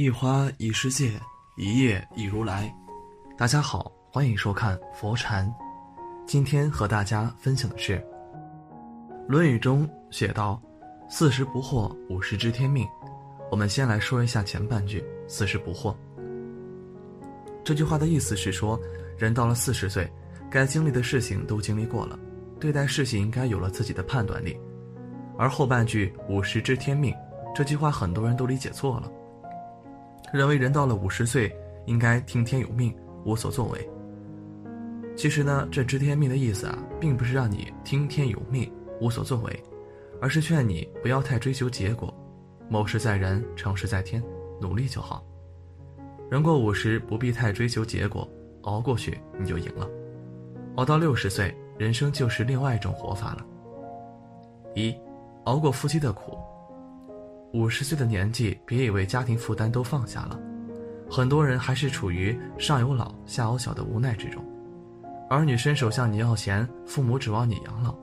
一花一世界，一叶一如来。大家好，欢迎收看佛禅。今天和大家分享的是《论语》中写道：“四十不惑，五十知天命。”我们先来说一下前半句“四十不惑”。这句话的意思是说，人到了四十岁，该经历的事情都经历过了，对待事情应该有了自己的判断力。而后半句“五十知天命”，这句话很多人都理解错了。认为人到了五十岁应该听天由命，无所作为。其实呢，这知天命的意思啊，并不是让你听天由命，无所作为，而是劝你不要太追求结果，谋事在人，成事在天，努力就好。人过五十，不必太追求结果，熬过去你就赢了。熬到六十岁，人生就是另外一种活法了。一，熬过夫妻的苦。五十岁的年纪，别以为家庭负担都放下了，很多人还是处于上有老下有小的无奈之中。儿女伸手向你要钱，父母指望你养老，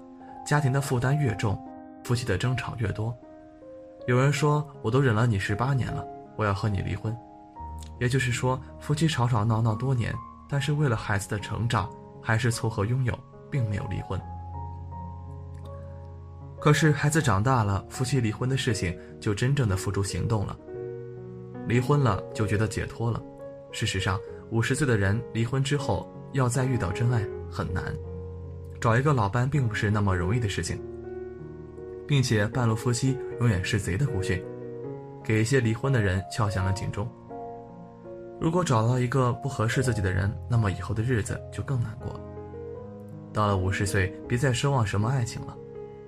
家庭的负担越重，夫妻的争吵越多。有人说：“我都忍了你十八年了，我要和你离婚。”也就是说，夫妻吵吵闹闹多年，但是为了孩子的成长，还是凑合拥有，并没有离婚。可是孩子长大了，夫妻离婚的事情就真正的付诸行动了。离婚了就觉得解脱了。事实上，五十岁的人离婚之后要再遇到真爱很难，找一个老伴并不是那么容易的事情。并且半路夫妻永远是贼的古训，给一些离婚的人敲响了警钟。如果找到一个不合适自己的人，那么以后的日子就更难过了。到了五十岁，别再奢望什么爱情了。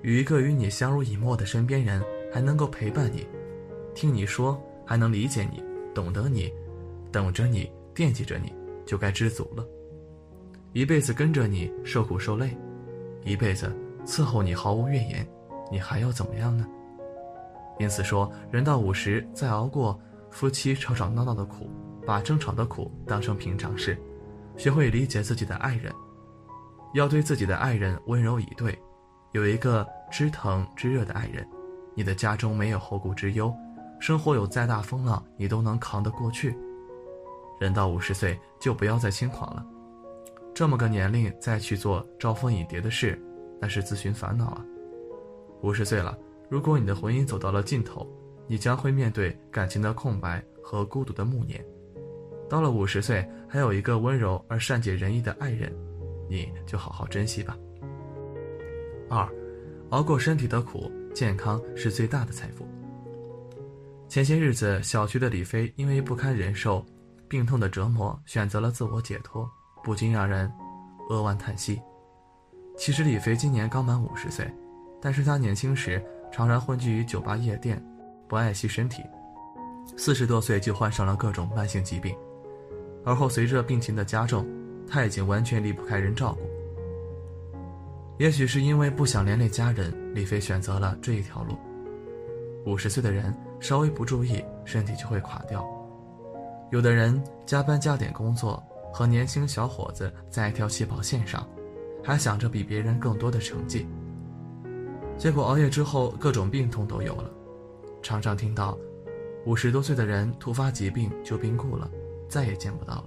与一个与你相濡以沫的身边人，还能够陪伴你，听你说，还能理解你，懂得你，等着你，惦记着你，就该知足了。一辈子跟着你受苦受累，一辈子伺候你毫无怨言，你还要怎么样呢？因此说，人到五十，再熬过夫妻吵吵闹闹的苦，把争吵的苦当成平常事，学会理解自己的爱人，要对自己的爱人温柔以对。有一个知疼知热的爱人，你的家中没有后顾之忧，生活有再大风浪你都能扛得过去。人到五十岁就不要再轻狂了，这么个年龄再去做招蜂引蝶的事，那是自寻烦恼啊。五十岁了，如果你的婚姻走到了尽头，你将会面对感情的空白和孤独的暮年。到了五十岁，还有一个温柔而善解人意的爱人，你就好好珍惜吧。二，熬过身体的苦，健康是最大的财富。前些日子，小区的李飞因为不堪忍受病痛的折磨，选择了自我解脱，不禁让人扼腕叹息。其实李飞今年刚满五十岁，但是他年轻时常常混迹于酒吧夜店，不爱惜身体，四十多岁就患上了各种慢性疾病，而后随着病情的加重，他已经完全离不开人照顾。也许是因为不想连累家人，李飞选择了这一条路。五十岁的人稍微不注意，身体就会垮掉。有的人加班加点工作，和年轻小伙子在一条起跑线上，还想着比别人更多的成绩。结果熬夜之后，各种病痛都有了。常常听到，五十多岁的人突发疾病就病故了，再也见不到了。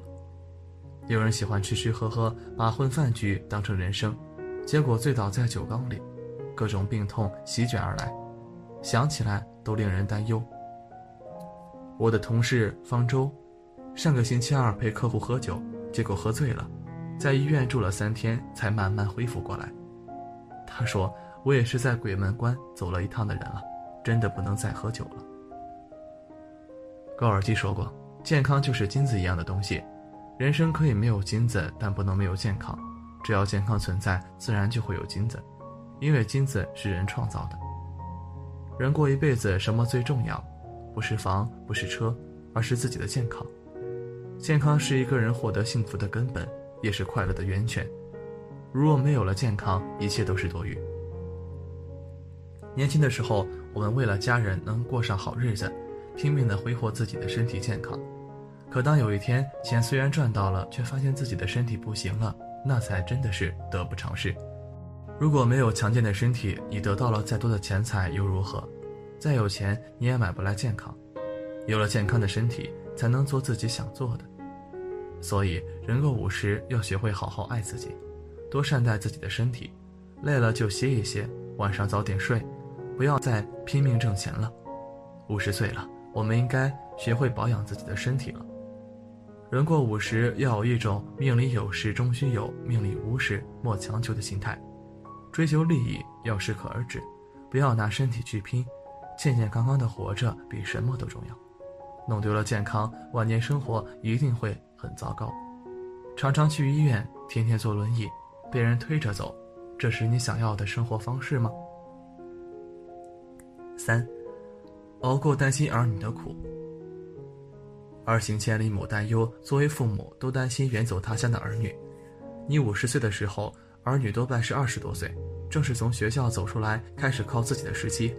有人喜欢吃吃喝喝，把混饭局当成人生。结果醉倒在酒缸里，各种病痛席卷而来，想起来都令人担忧。我的同事方舟，上个星期二陪客户喝酒，结果喝醉了，在医院住了三天才慢慢恢复过来。他说：“我也是在鬼门关走了一趟的人了，真的不能再喝酒了。”高尔基说过：“健康就是金子一样的东西，人生可以没有金子，但不能没有健康。”只要健康存在，自然就会有金子，因为金子是人创造的。人过一辈子，什么最重要？不是房，不是车，而是自己的健康。健康是一个人获得幸福的根本，也是快乐的源泉。如若没有了健康，一切都是多余。年轻的时候，我们为了家人能过上好日子，拼命的挥霍自己的身体健康。可当有一天钱虽然赚到了，却发现自己的身体不行了。那才真的是得不偿失。如果没有强健的身体，你得到了再多的钱财又如何？再有钱你也买不来健康。有了健康的身体，才能做自己想做的。所以，人过五十要学会好好爱自己，多善待自己的身体。累了就歇一歇，晚上早点睡，不要再拼命挣钱了。五十岁了，我们应该学会保养自己的身体了。人过五十，要有一种命里有时终须有，命里无时莫强求的心态。追求利益要适可而止，不要拿身体去拼。健健康康的活着比什么都重要。弄丢了健康，晚年生活一定会很糟糕。常常去医院，天天坐轮椅，被人推着走，这是你想要的生活方式吗？三，熬过担心儿女的苦。儿行千里母担忧，作为父母都担心远走他乡的儿女。你五十岁的时候，儿女多半是二十多岁，正是从学校走出来，开始靠自己的时期。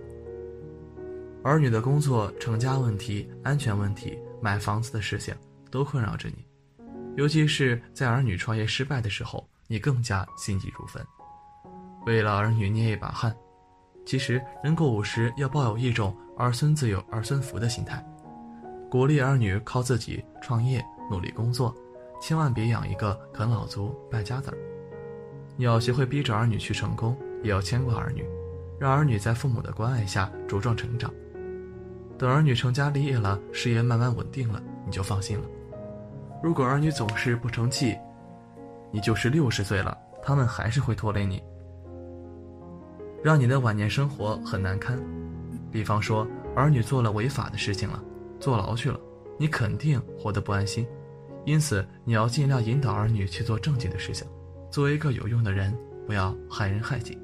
儿女的工作、成家问题、安全问题、买房子的事情，都困扰着你。尤其是在儿女创业失败的时候，你更加心急如焚，为了儿女捏一把汗。其实，人过五十，要抱有一种儿孙自有儿孙福的心态。鼓励儿女靠自己创业，努力工作，千万别养一个啃老族、败家子儿。你要学会逼着儿女去成功，也要牵挂儿女，让儿女在父母的关爱下茁壮成长。等儿女成家立业了，事业慢慢稳定了，你就放心了。如果儿女总是不成器，你就是六十岁了，他们还是会拖累你，让你的晚年生活很难堪。比方说，儿女做了违法的事情了。坐牢去了，你肯定活得不安心，因此你要尽量引导儿女去做正经的事情，做一个有用的人，不要害人害己。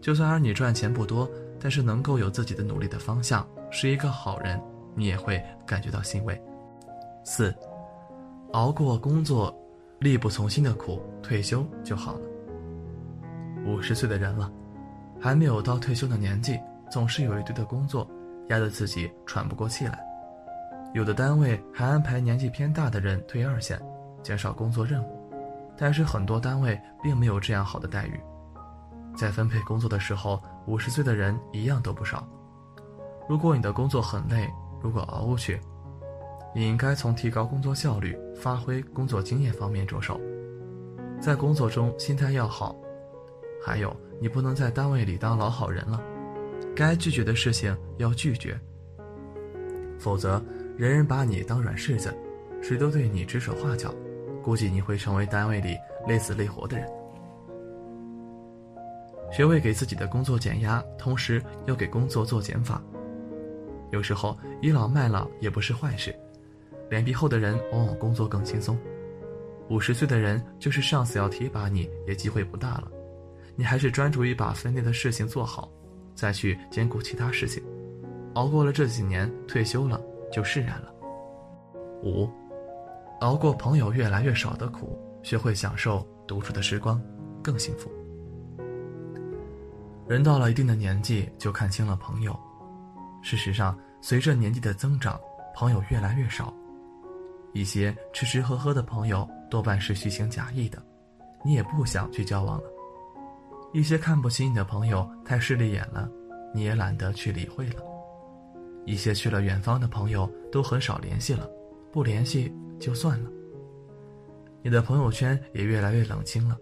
就算儿女赚钱不多，但是能够有自己的努力的方向，是一个好人，你也会感觉到欣慰。四，熬过工作力不从心的苦，退休就好了。五十岁的人了，还没有到退休的年纪，总是有一堆的工作压得自己喘不过气来。有的单位还安排年纪偏大的人退二线，减少工作任务，但是很多单位并没有这样好的待遇。在分配工作的时候，五十岁的人一样都不少。如果你的工作很累，如果熬过去，你应该从提高工作效率、发挥工作经验方面着手。在工作中心态要好，还有你不能在单位里当老好人了，该拒绝的事情要拒绝，否则。人人把你当软柿子，谁都对你指手画脚，估计你会成为单位里累死累活的人。学会给自己的工作减压，同时要给工作做减法。有时候倚老卖老也不是坏事，脸皮厚的人往往工作更轻松。五十岁的人，就是上司要提拔你也机会不大了，你还是专注于把分内的事情做好，再去兼顾其他事情。熬过了这几年，退休了。就释然了。五，熬过朋友越来越少的苦，学会享受独处的时光，更幸福。人到了一定的年纪，就看清了朋友。事实上，随着年纪的增长，朋友越来越少。一些吃吃喝喝的朋友，多半是虚情假意的，你也不想去交往了。一些看不起你的朋友，太势利眼了，你也懒得去理会了。一些去了远方的朋友都很少联系了，不联系就算了。你的朋友圈也越来越冷清了。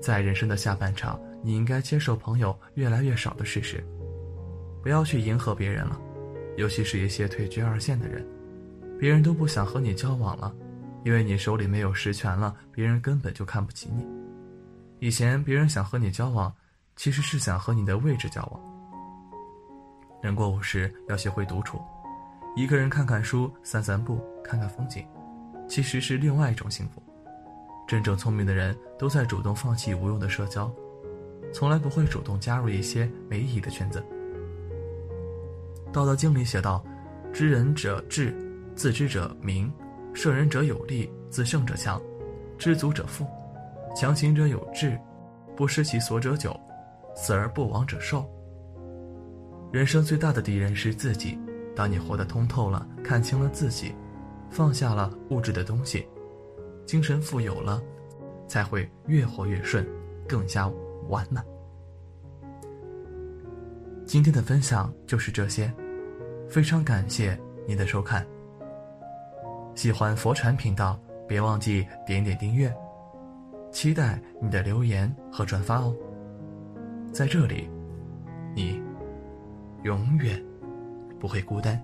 在人生的下半场，你应该接受朋友越来越少的事实，不要去迎合别人了，尤其是一些退居二线的人，别人都不想和你交往了，因为你手里没有实权了，别人根本就看不起你。以前别人想和你交往，其实是想和你的位置交往。人过五十，要学会独处，一个人看看书、散散步、看看风景，其实是另外一种幸福。真正聪明的人都在主动放弃无用的社交，从来不会主动加入一些没意义的圈子。《道德经》里写道：“知人者智，自知者明；胜人者有力，自胜者强；知足者富，强行者有志，不失其所者久，死而不亡者寿。”人生最大的敌人是自己。当你活得通透了，看清了自己，放下了物质的东西，精神富有了，才会越活越顺，更加完满。今天的分享就是这些，非常感谢您的收看。喜欢佛禅频道，别忘记点点订阅，期待你的留言和转发哦。在这里，你永远不会孤单。